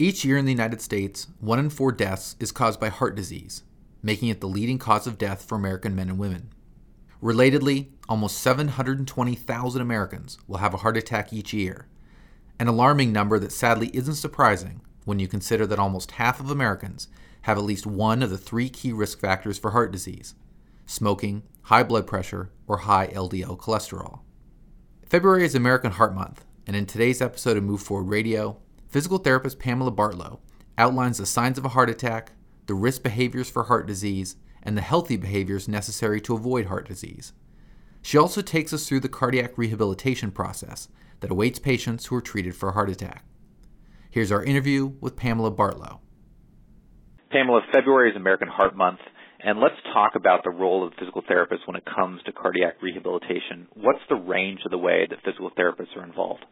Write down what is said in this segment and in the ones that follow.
Each year in the United States, one in four deaths is caused by heart disease, making it the leading cause of death for American men and women. Relatedly, almost 720,000 Americans will have a heart attack each year, an alarming number that sadly isn't surprising when you consider that almost half of Americans have at least one of the three key risk factors for heart disease smoking, high blood pressure, or high LDL cholesterol. February is American Heart Month, and in today's episode of Move Forward Radio, Physical therapist Pamela Bartlo outlines the signs of a heart attack, the risk behaviors for heart disease, and the healthy behaviors necessary to avoid heart disease. She also takes us through the cardiac rehabilitation process that awaits patients who are treated for a heart attack. Here's our interview with Pamela Bartlo. Pamela, February is American Heart Month, and let's talk about the role of physical therapists when it comes to cardiac rehabilitation. What's the range of the way that physical therapists are involved?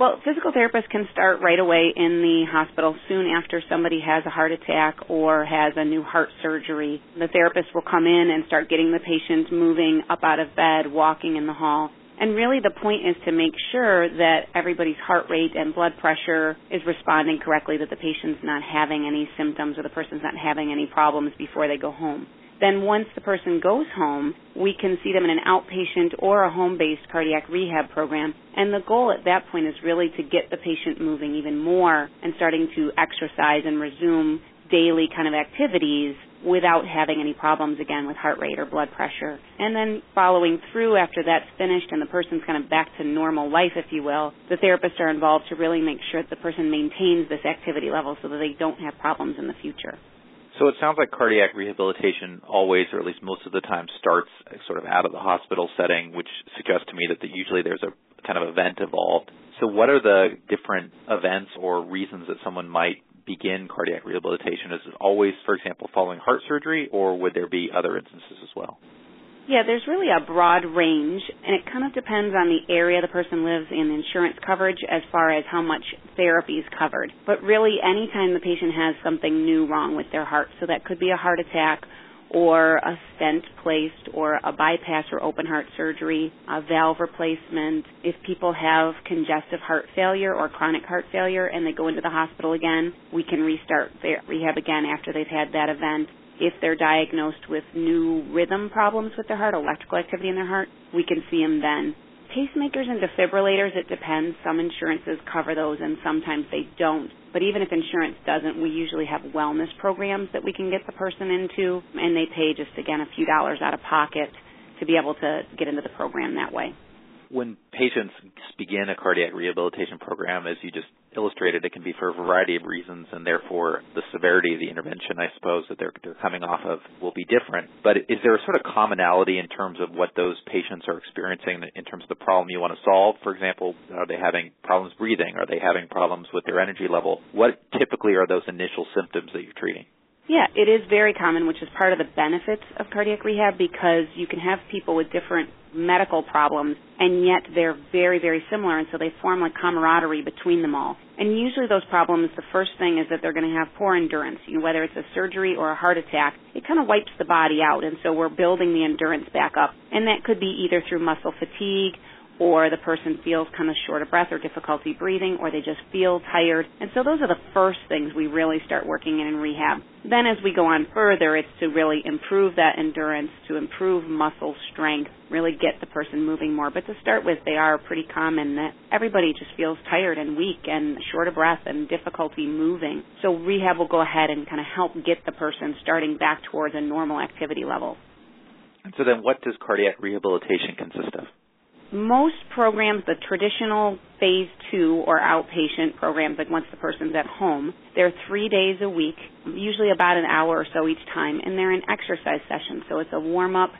Well, physical therapists can start right away in the hospital soon after somebody has a heart attack or has a new heart surgery. The therapist will come in and start getting the patient moving up out of bed, walking in the hall. And really the point is to make sure that everybody's heart rate and blood pressure is responding correctly, that the patient's not having any symptoms or the person's not having any problems before they go home. Then once the person goes home, we can see them in an outpatient or a home-based cardiac rehab program. And the goal at that point is really to get the patient moving even more and starting to exercise and resume daily kind of activities without having any problems again with heart rate or blood pressure. And then following through after that's finished and the person's kind of back to normal life, if you will, the therapists are involved to really make sure that the person maintains this activity level so that they don't have problems in the future. So it sounds like cardiac rehabilitation always, or at least most of the time, starts sort of out of the hospital setting, which suggests to me that the, usually there's a kind of event involved. So what are the different events or reasons that someone might begin cardiac rehabilitation? Is it always, for example, following heart surgery, or would there be other instances as well? Yeah, there's really a broad range, and it kind of depends on the area the person lives in insurance coverage as far as how much therapy is covered. But really, anytime the patient has something new wrong with their heart, so that could be a heart attack or a stent placed or a bypass or open heart surgery, a valve replacement. If people have congestive heart failure or chronic heart failure and they go into the hospital again, we can restart their rehab again after they've had that event. If they're diagnosed with new rhythm problems with their heart, electrical activity in their heart, we can see them then. Pacemakers and defibrillators, it depends. Some insurances cover those and sometimes they don't. But even if insurance doesn't, we usually have wellness programs that we can get the person into and they pay just again a few dollars out of pocket to be able to get into the program that way when patients begin a cardiac rehabilitation program, as you just illustrated, it can be for a variety of reasons, and therefore the severity of the intervention, I suppose, that they're, they're coming off of will be different. But is there a sort of commonality in terms of what those patients are experiencing in terms of the problem you want to solve? For example, are they having problems breathing? Are they having problems with their energy level? What typically are those initial symptoms that you're treating? Yeah, it is very common, which is part of the benefits of cardiac rehab because you can have people with different medical problems and yet they're very, very similar and so they form like camaraderie between them all. And usually those problems, the first thing is that they're going to have poor endurance. You know, whether it's a surgery or a heart attack, it kind of wipes the body out and so we're building the endurance back up. And that could be either through muscle fatigue or the person feels kind of short of breath or difficulty breathing, or they just feel tired. And so those are the first things we really start working in in rehab. Then as we go on further, it's to really improve that endurance, to improve muscle strength, really get the person moving more. But to start with, they are pretty common that everybody just feels tired and weak and short of breath and difficulty moving. So rehab will go ahead and kind of help get the person starting back towards a normal activity level. And so then what does cardiac rehabilitation consist of? Most programs, the traditional phase two or outpatient programs, like once the person's at home, they're three days a week, usually about an hour or so each time, and they're an exercise session. So it's a warm up,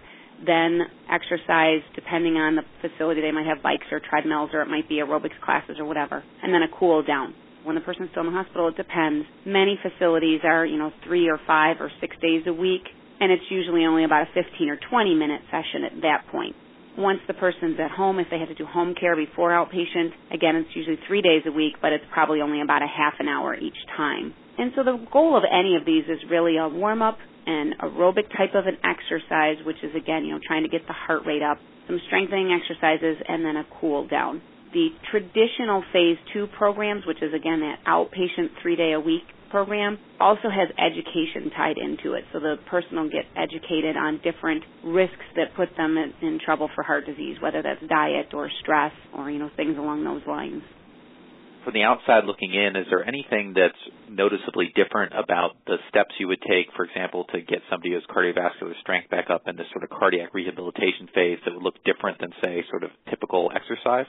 then exercise, depending on the facility. They might have bikes or treadmills, or it might be aerobics classes or whatever, and then a cool down. when the person's still in the hospital, it depends. Many facilities are, you know, three or five or six days a week, and it's usually only about a 15 or 20 minute session at that point. Once the person's at home, if they have to do home care before outpatient, again, it's usually three days a week, but it's probably only about a half an hour each time. And so the goal of any of these is really a warm up and aerobic type of an exercise, which is again, you know, trying to get the heart rate up, some strengthening exercises, and then a cool down. The traditional phase two programs, which is again that outpatient three day a week program, also has education tied into it. So the person will get educated on different risks that put them in, in trouble for heart disease, whether that's diet or stress or, you know, things along those lines from the outside looking in, is there anything that's noticeably different about the steps you would take, for example, to get somebody who's cardiovascular strength back up in this sort of cardiac rehabilitation phase that would look different than, say, sort of typical exercise?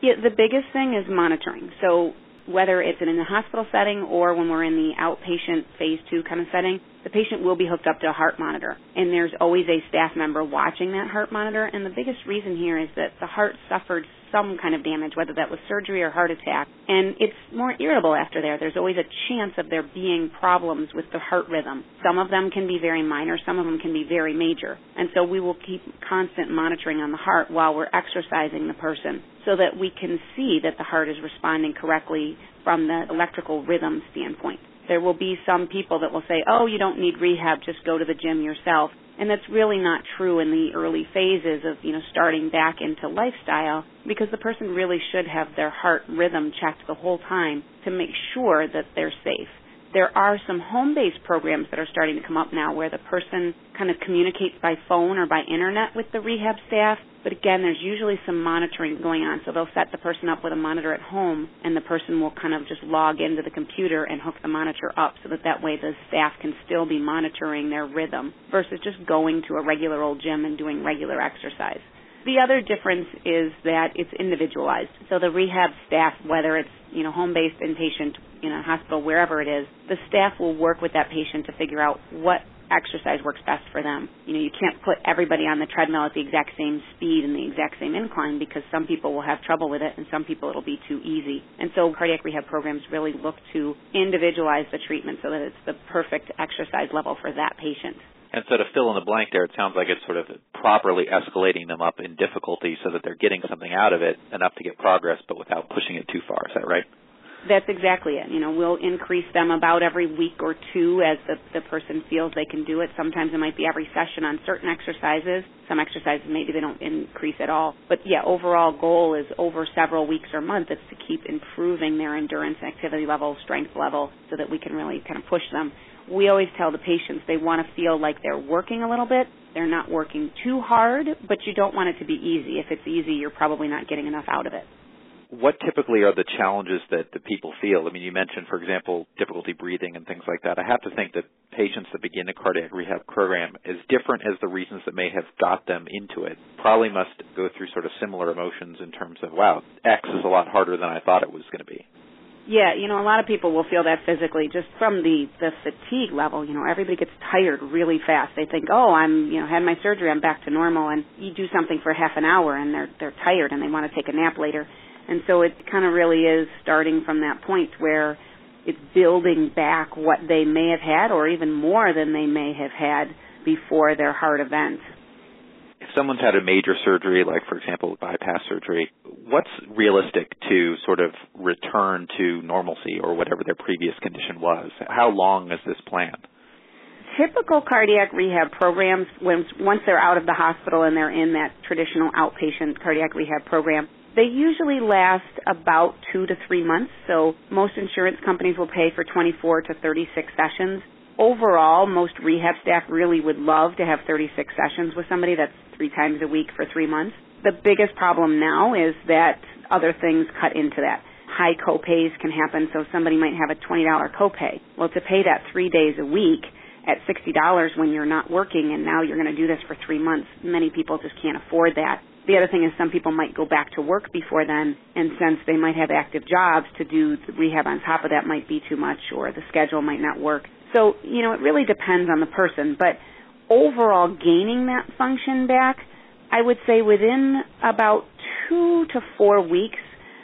Yeah, the biggest thing is monitoring. So whether it's in the hospital setting or when we're in the outpatient phase two kind of setting, the patient will be hooked up to a heart monitor. And there's always a staff member watching that heart monitor. And the biggest reason here is that the heart suffered some kind of damage, whether that was surgery or heart attack. And it's more irritable after there. There's always a chance of there being problems with the heart rhythm. Some of them can be very minor, some of them can be very major. And so we will keep constant monitoring on the heart while we're exercising the person so that we can see that the heart is responding correctly from the electrical rhythm standpoint. There will be some people that will say, oh, you don't need rehab, just go to the gym yourself. And that's really not true in the early phases of, you know, starting back into lifestyle because the person really should have their heart rhythm checked the whole time to make sure that they're safe. There are some home-based programs that are starting to come up now where the person kind of communicates by phone or by internet with the rehab staff. But again, there's usually some monitoring going on. So they'll set the person up with a monitor at home and the person will kind of just log into the computer and hook the monitor up so that that way the staff can still be monitoring their rhythm versus just going to a regular old gym and doing regular exercise. The other difference is that it's individualized. So the rehab staff, whether it's you know home-based inpatient you know hospital, wherever it is, the staff will work with that patient to figure out what exercise works best for them. You know, you can't put everybody on the treadmill at the exact same speed and the exact same incline because some people will have trouble with it and some people it'll be too easy. And so cardiac rehab programs really look to individualize the treatment so that it's the perfect exercise level for that patient. And so to fill in the blank there, it sounds like it's sort of properly escalating them up in difficulty so that they're getting something out of it enough to get progress, but without pushing it too far. Is that right? That's exactly it. You know, we'll increase them about every week or two as the, the person feels they can do it. Sometimes it might be every session on certain exercises. Some exercises maybe they don't increase at all. But yeah, overall goal is over several weeks or months is to keep improving their endurance activity level, strength level, so that we can really kind of push them we always tell the patients they want to feel like they're working a little bit. They're not working too hard, but you don't want it to be easy. If it's easy, you're probably not getting enough out of it. What typically are the challenges that the people feel? I mean, you mentioned, for example, difficulty breathing and things like that. I have to think that patients that begin a cardiac rehab program, as different as the reasons that may have got them into it, probably must go through sort of similar emotions in terms of, wow, X is a lot harder than I thought it was going to be. Yeah, you know, a lot of people will feel that physically just from the the fatigue level. You know, everybody gets tired really fast. They think, "Oh, I'm, you know, had my surgery, I'm back to normal." And you do something for half an hour and they're they're tired and they want to take a nap later. And so it kind of really is starting from that point where it's building back what they may have had or even more than they may have had before their heart event if someone's had a major surgery, like for example bypass surgery, what's realistic to sort of return to normalcy or whatever their previous condition was? How long is this planned? Typical cardiac rehab programs, when, once they're out of the hospital and they're in that traditional outpatient cardiac rehab program, they usually last about two to three months. So most insurance companies will pay for 24 to 36 sessions overall, most rehab staff really would love to have 36 sessions with somebody. That's three times a week for three months. The biggest problem now is that other things cut into that. High copays can happen, so somebody might have a $20 copay. Well, to pay that three days a week at $60 when you're not working and now you're going to do this for three months, many people just can't afford that. The other thing is some people might go back to work before then, and since they might have active jobs, to do the rehab on top of that might be too much, or the schedule might not work. So, you know, it really depends on the person, but overall gaining that function back, I would say within about two to four weeks,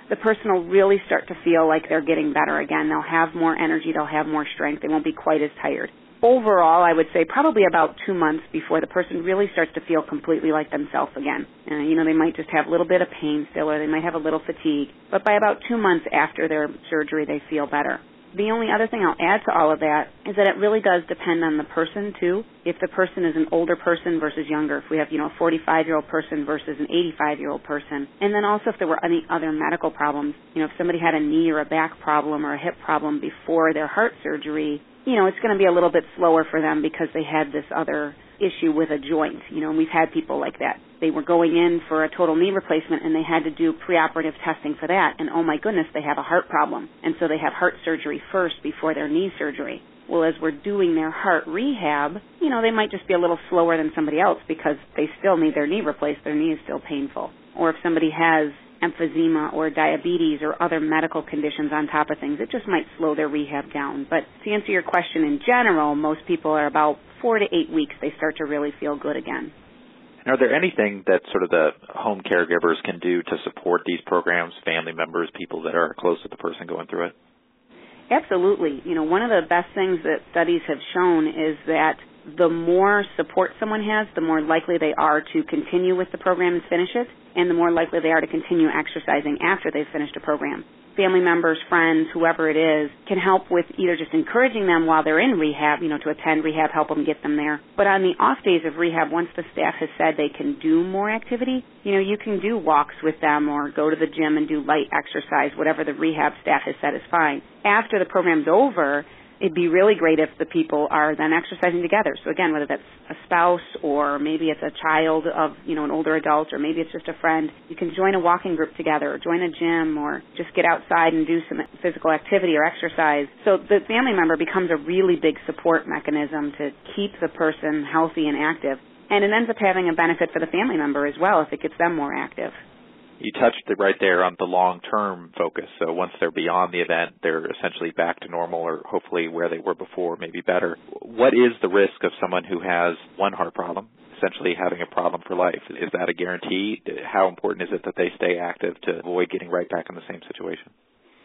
the person will really start to feel like they're getting better again. They'll have more energy, they'll have more strength, they won't be quite as tired. Overall, I would say probably about two months before the person really starts to feel completely like themselves again. Uh, you know, they might just have a little bit of pain still, or they might have a little fatigue, but by about two months after their surgery, they feel better. The only other thing I'll add to all of that is that it really does depend on the person too. If the person is an older person versus younger, if we have, you know, a 45 year old person versus an 85 year old person, and then also if there were any other medical problems, you know, if somebody had a knee or a back problem or a hip problem before their heart surgery, you know, it's going to be a little bit slower for them because they had this other issue with a joint. You know, and we've had people like that. They were going in for a total knee replacement and they had to do preoperative testing for that. And oh my goodness, they have a heart problem. And so they have heart surgery first before their knee surgery. Well, as we're doing their heart rehab, you know, they might just be a little slower than somebody else because they still need their knee replaced. Their knee is still painful. Or if somebody has emphysema or diabetes or other medical conditions on top of things, it just might slow their rehab down. But to answer your question in general, most people are about four to eight weeks they start to really feel good again. And are there anything that sort of the home caregivers can do to support these programs, family members, people that are close to the person going through it? Absolutely. You know, one of the best things that studies have shown is that the more support someone has, the more likely they are to continue with the program and finish it, and the more likely they are to continue exercising after they've finished a program. Family members, friends, whoever it is, can help with either just encouraging them while they're in rehab, you know, to attend rehab, help them get them there. But on the off days of rehab, once the staff has said they can do more activity, you know, you can do walks with them or go to the gym and do light exercise, whatever the rehab staff has said is fine. After the program's over, it'd be really great if the people are then exercising together. So again, whether that's a spouse or maybe it's a child of, you know, an older adult or maybe it's just a friend, you can join a walking group together or join a gym or just get outside and do some physical activity or exercise. So the family member becomes a really big support mechanism to keep the person healthy and active. And it ends up having a benefit for the family member as well if it gets them more active you touched it right there on the long-term focus. So once they're beyond the event, they're essentially back to normal or hopefully where they were before, maybe better. What is the risk of someone who has one heart problem, essentially having a problem for life? Is that a guarantee? How important is it that they stay active to avoid getting right back in the same situation?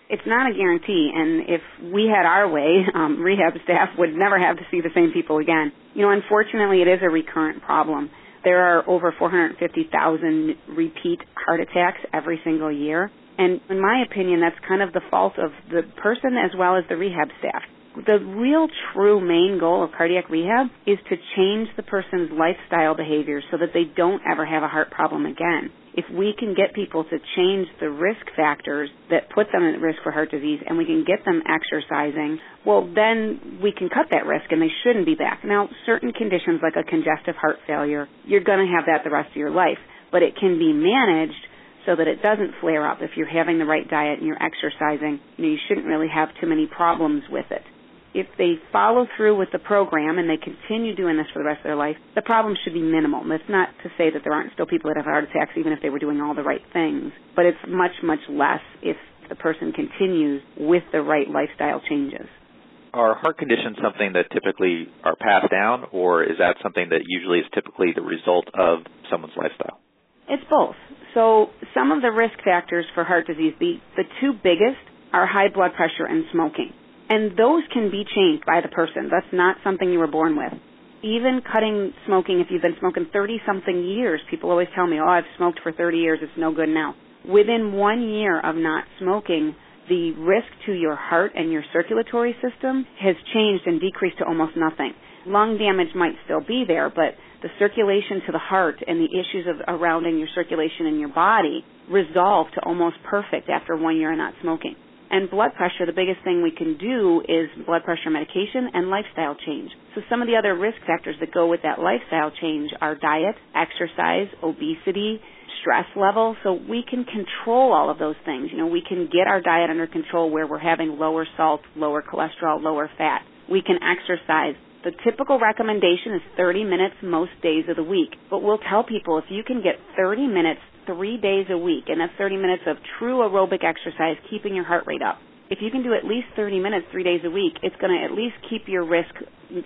It's not a guarantee, and if we had our way, um, rehab staff would never have to see the same people again. You know, unfortunately, it is a recurrent problem there are over 450,000 repeat heart attacks every single year. And in my opinion, that's kind of the fault of the person as well as the rehab staff the real true main goal of cardiac rehab is to change the person's lifestyle behaviors so that they don't ever have a heart problem again. If we can get people to change the risk factors that put them at risk for heart disease and we can get them exercising, well, then we can cut that risk and they shouldn't be back. Now, certain conditions like a congestive heart failure, you're going to have that the rest of your life, but it can be managed so that it doesn't flare up. If you're having the right diet and you're exercising, you know, you shouldn't really have too many problems with it if they follow through with the program and they continue doing this for the rest of their life, the problem should be minimal. That's not to say that there aren't still people that have heart attacks even if they were doing all the right things, but it's much, much less if the person continues with the right lifestyle changes. Are heart conditions something that typically are passed down, or is that something that usually is typically the result of someone's lifestyle? It's both. So some of the risk factors for heart disease, the, the two biggest are high blood pressure and smoking. And those can be changed by the person. That's not something you were born with. Even cutting smoking, if you've been smoking 30 something years, people always tell me, oh, I've smoked for 30 years, it's no good now. Within one year of not smoking, the risk to your heart and your circulatory system has changed and decreased to almost nothing. Lung damage might still be there, but the circulation to the heart and the issues of surrounding your circulation in your body resolve to almost perfect after one year of not smoking. And blood pressure, the biggest thing we can do is blood pressure medication and lifestyle change. So some of the other risk factors that go with that lifestyle change are diet, exercise, obesity, stress level. So we can control all of those things. You know, we can get our diet under control where we're having lower salt, lower cholesterol, lower fat. We can exercise. The typical recommendation is 30 minutes most days of the week. But we'll tell people if you can get 30 minutes three days a week, and that's 30 minutes of true aerobic exercise, keeping your heart rate up. if you can do at least 30 minutes three days a week, it's going to at least keep your risk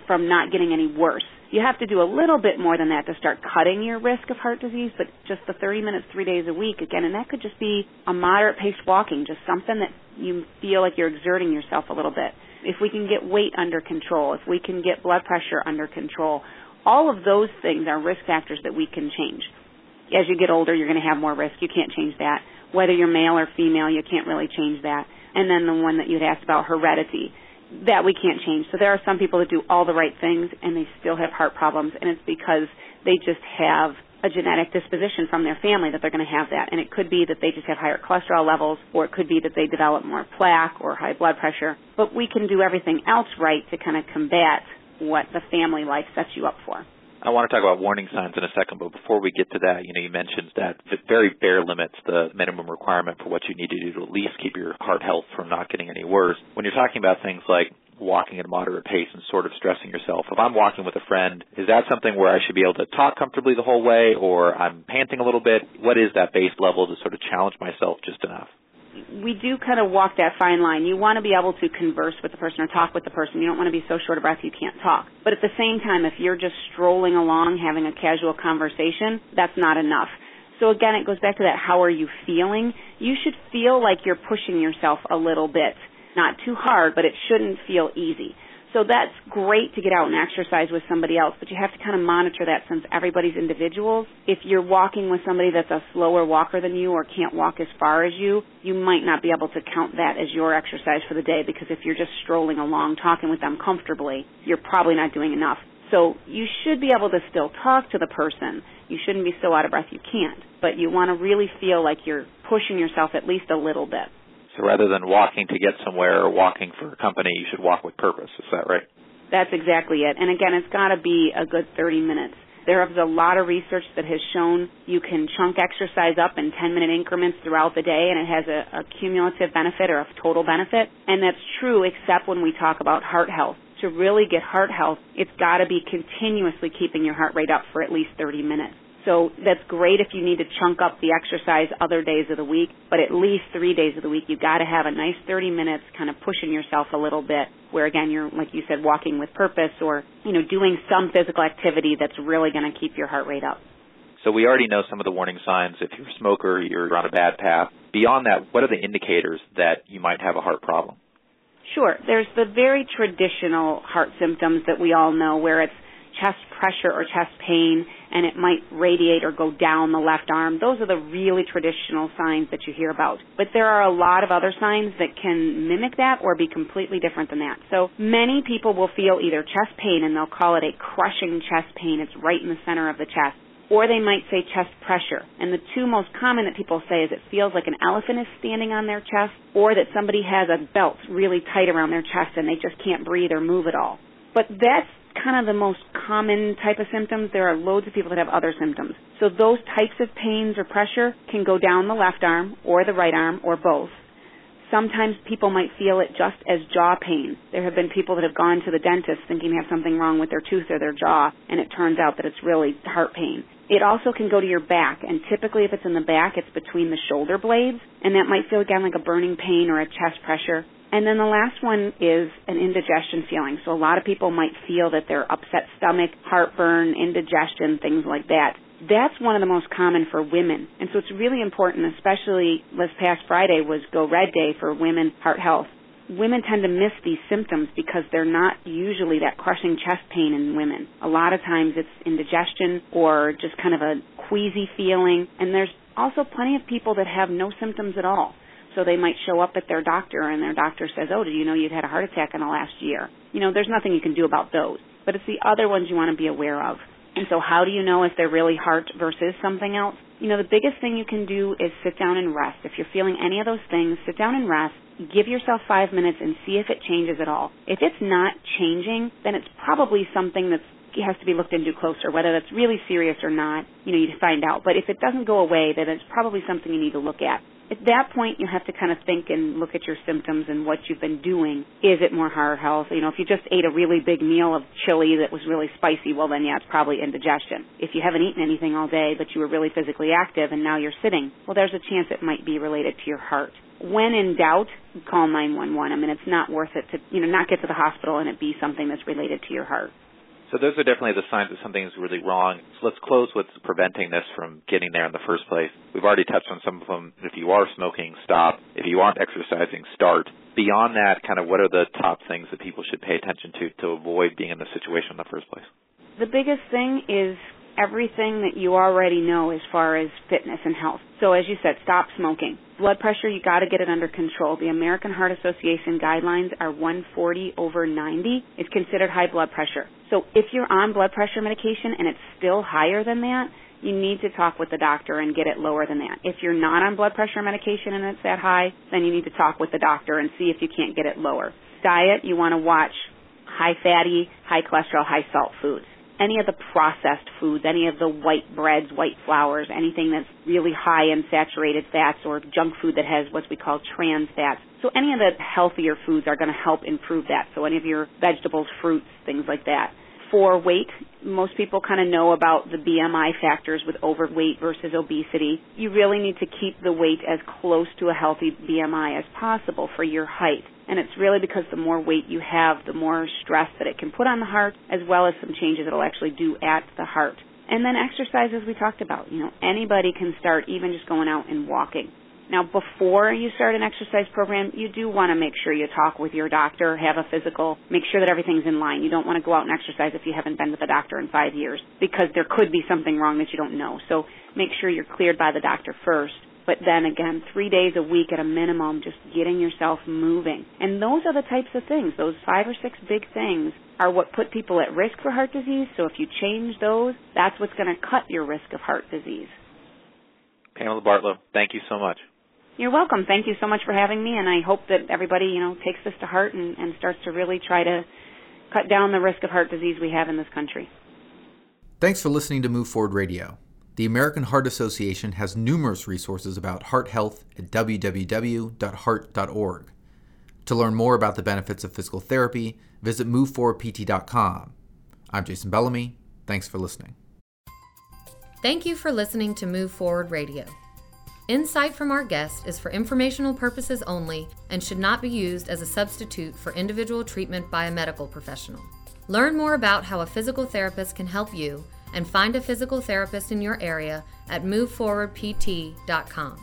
from not getting any worse. You have to do a little bit more than that to start cutting your risk of heart disease, but just the 30 minutes three days a week, again, and that could just be a moderate paced walking, just something that you feel like you're exerting yourself a little bit. If we can get weight under control, if we can get blood pressure under control, all of those things are risk factors that we can change. As you get older, you're going to have more risk. You can't change that. Whether you're male or female, you can't really change that. And then the one that you'd asked about, heredity, that we can't change. So there are some people that do all the right things and they still have heart problems, and it's because they just have a genetic disposition from their family that they're going to have that. And it could be that they just have higher cholesterol levels, or it could be that they develop more plaque or high blood pressure. But we can do everything else right to kind of combat what the family life sets you up for. I want to talk about warning signs in a second, but before we get to that, you know, you mentioned that very bare limits the minimum requirement for what you need to do to at least keep your heart health from not getting any worse. When you're talking about things like walking at a moderate pace and sort of stressing yourself. If I'm walking with a friend, is that something where I should be able to talk comfortably the whole way or I'm panting a little bit? What is that base level to sort of challenge myself just enough? We do kind of walk that fine line. You want to be able to converse with the person or talk with the person. You don't want to be so short of breath you can't talk. But at the same time, if you're just strolling along having a casual conversation, that's not enough. So again, it goes back to that how are you feeling? You should feel like you're pushing yourself a little bit. Not too hard, but it shouldn't feel easy. So that's great to get out and exercise with somebody else, but you have to kind of monitor that since everybody's individuals. If you're walking with somebody that's a slower walker than you or can't walk as far as you, you might not be able to count that as your exercise for the day because if you're just strolling along talking with them comfortably, you're probably not doing enough. So you should be able to still talk to the person. You shouldn't be so out of breath you can't, but you want to really feel like you're pushing yourself at least a little bit. So rather than walking to get somewhere or walking for a company, you should walk with purpose. Is that right? That's exactly it. And again, it's got to be a good 30 minutes. There is a lot of research that has shown you can chunk exercise up in 10 minute increments throughout the day and it has a, a cumulative benefit or a total benefit. And that's true except when we talk about heart health. To really get heart health, it's got to be continuously keeping your heart rate up for at least 30 minutes. So that's great if you need to chunk up the exercise other days of the week, but at least three days of the week, you've got to have a nice 30 minutes kind of pushing yourself a little bit where again you're, like you said, walking with purpose or, you know, doing some physical activity that's really going to keep your heart rate up. So we already know some of the warning signs. If you're a smoker, you're on a bad path. Beyond that, what are the indicators that you might have a heart problem? Sure. There's the very traditional heart symptoms that we all know where it's chest pressure or chest pain and it might radiate or go down the left arm. Those are the really traditional signs that you hear about. But there are a lot of other signs that can mimic that or be completely different than that. So many people will feel either chest pain and they'll call it a crushing chest pain. It's right in the center of the chest. Or they might say chest pressure. And the two most common that people say is it feels like an elephant is standing on their chest or that somebody has a belt really tight around their chest and they just can't breathe or move at all. But that's kind of the most common type of symptoms. There are loads of people that have other symptoms. So those types of pains or pressure can go down the left arm or the right arm or both. Sometimes people might feel it just as jaw pain. There have been people that have gone to the dentist thinking they have something wrong with their tooth or their jaw, and it turns out that it's really heart pain. It also can go to your back, and typically if it's in the back, it's between the shoulder blades, and that might feel again like a burning pain or a chest pressure. And then the last one is an indigestion feeling. So a lot of people might feel that they're upset stomach, heartburn, indigestion, things like that. That's one of the most common for women. And so it's really important, especially this past Friday was Go Red Day for Women Heart Health. Women tend to miss these symptoms because they're not usually that crushing chest pain in women. A lot of times it's indigestion or just kind of a queasy feeling. And there's also plenty of people that have no symptoms at all. So they might show up at their doctor and their doctor says, oh, did you know you'd had a heart attack in the last year? You know, there's nothing you can do about those. But it's the other ones you want to be aware of. And so how do you know if they're really heart versus something else? You know, the biggest thing you can do is sit down and rest. If you're feeling any of those things, sit down and rest. Give yourself five minutes and see if it changes at all. If it's not changing, then it's probably something that's has to be looked into closer, whether that's really serious or not, you know, you find out. But if it doesn't go away, then it's probably something you need to look at at that point, you have to kind of think and look at your symptoms and what you've been doing. Is it more heart health? You know, if you just ate a really big meal of chili that was really spicy, well then yeah, it's probably indigestion. If you haven't eaten anything all day, but you were really physically active and now you're sitting, well there's a chance it might be related to your heart. when in doubt, call 911. I mean, it's not worth it to, you know, not get to the hospital and it be something that's related to your heart. So those are definitely the signs that something is really wrong. So let's close with preventing this from getting there in the first place. We've already touched on some of them. If you are smoking, stop. If you aren't exercising, start. Beyond that, kind of what are the top things that people should pay attention to to avoid being in this situation in the first place? The biggest thing is everything that you already know as far as fitness and health. So as you said, stop smoking. Blood pressure, you got to get it under control. The American Heart Association guidelines are 140 over 90 is considered high blood pressure. So if you're on blood pressure medication and it's still higher than that, you need to talk with the doctor and get it lower than that. If you're not on blood pressure medication and it's that high, then you need to talk with the doctor and see if you can't get it lower. Diet, you want to watch high fatty, high cholesterol, high salt foods any of the processed foods, any of the white breads, white flours, anything that's really high in saturated fats or junk food that has what we call trans fats. So any of the healthier foods are going to help improve that. So any of your vegetables, fruits, things like that. For weight, most people kind of know about the BMI factors with overweight versus obesity. You really need to keep the weight as close to a healthy BMI as possible for your height. And it's really because the more weight you have, the more stress that it can put on the heart, as well as some changes it'll actually do at the heart. And then exercise, as we talked about. You know, anybody can start even just going out and walking. Now, before you start an exercise program, you do want to make sure you talk with your doctor, have a physical, make sure that everything's in line. You don't want to go out and exercise if you haven't been with a doctor in five years because there could be something wrong that you don't know. So make sure you're cleared by the doctor first but then again, three days a week at a minimum, just getting yourself moving. And those are the types of things, those five or six big things are what put people at risk for heart disease. So if you change those, that's what's going to cut your risk of heart disease. Pamela Bartlo, thank you so much. You're welcome. Thank you so much for having me, and I hope that everybody, you know, takes this to heart and, and starts to really try to cut down the risk of heart disease we have in this country. Thanks for listening to Move Forward Radio. The American Heart Association has numerous resources about heart health at www.heart.org. To learn more about the benefits of physical therapy, visit moveforwardpt.com. I'm Jason Bellamy. Thanks for listening. Thank you for listening to Move Forward Radio. Insight from our guest is for informational purposes only and should not be used as a substitute for individual treatment by a medical professional. Learn more about how a physical therapist can help you and find a physical therapist in your area at moveforwardpt.com.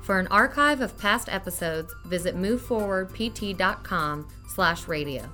For an archive of past episodes, visit moveforwardpt.com/radio.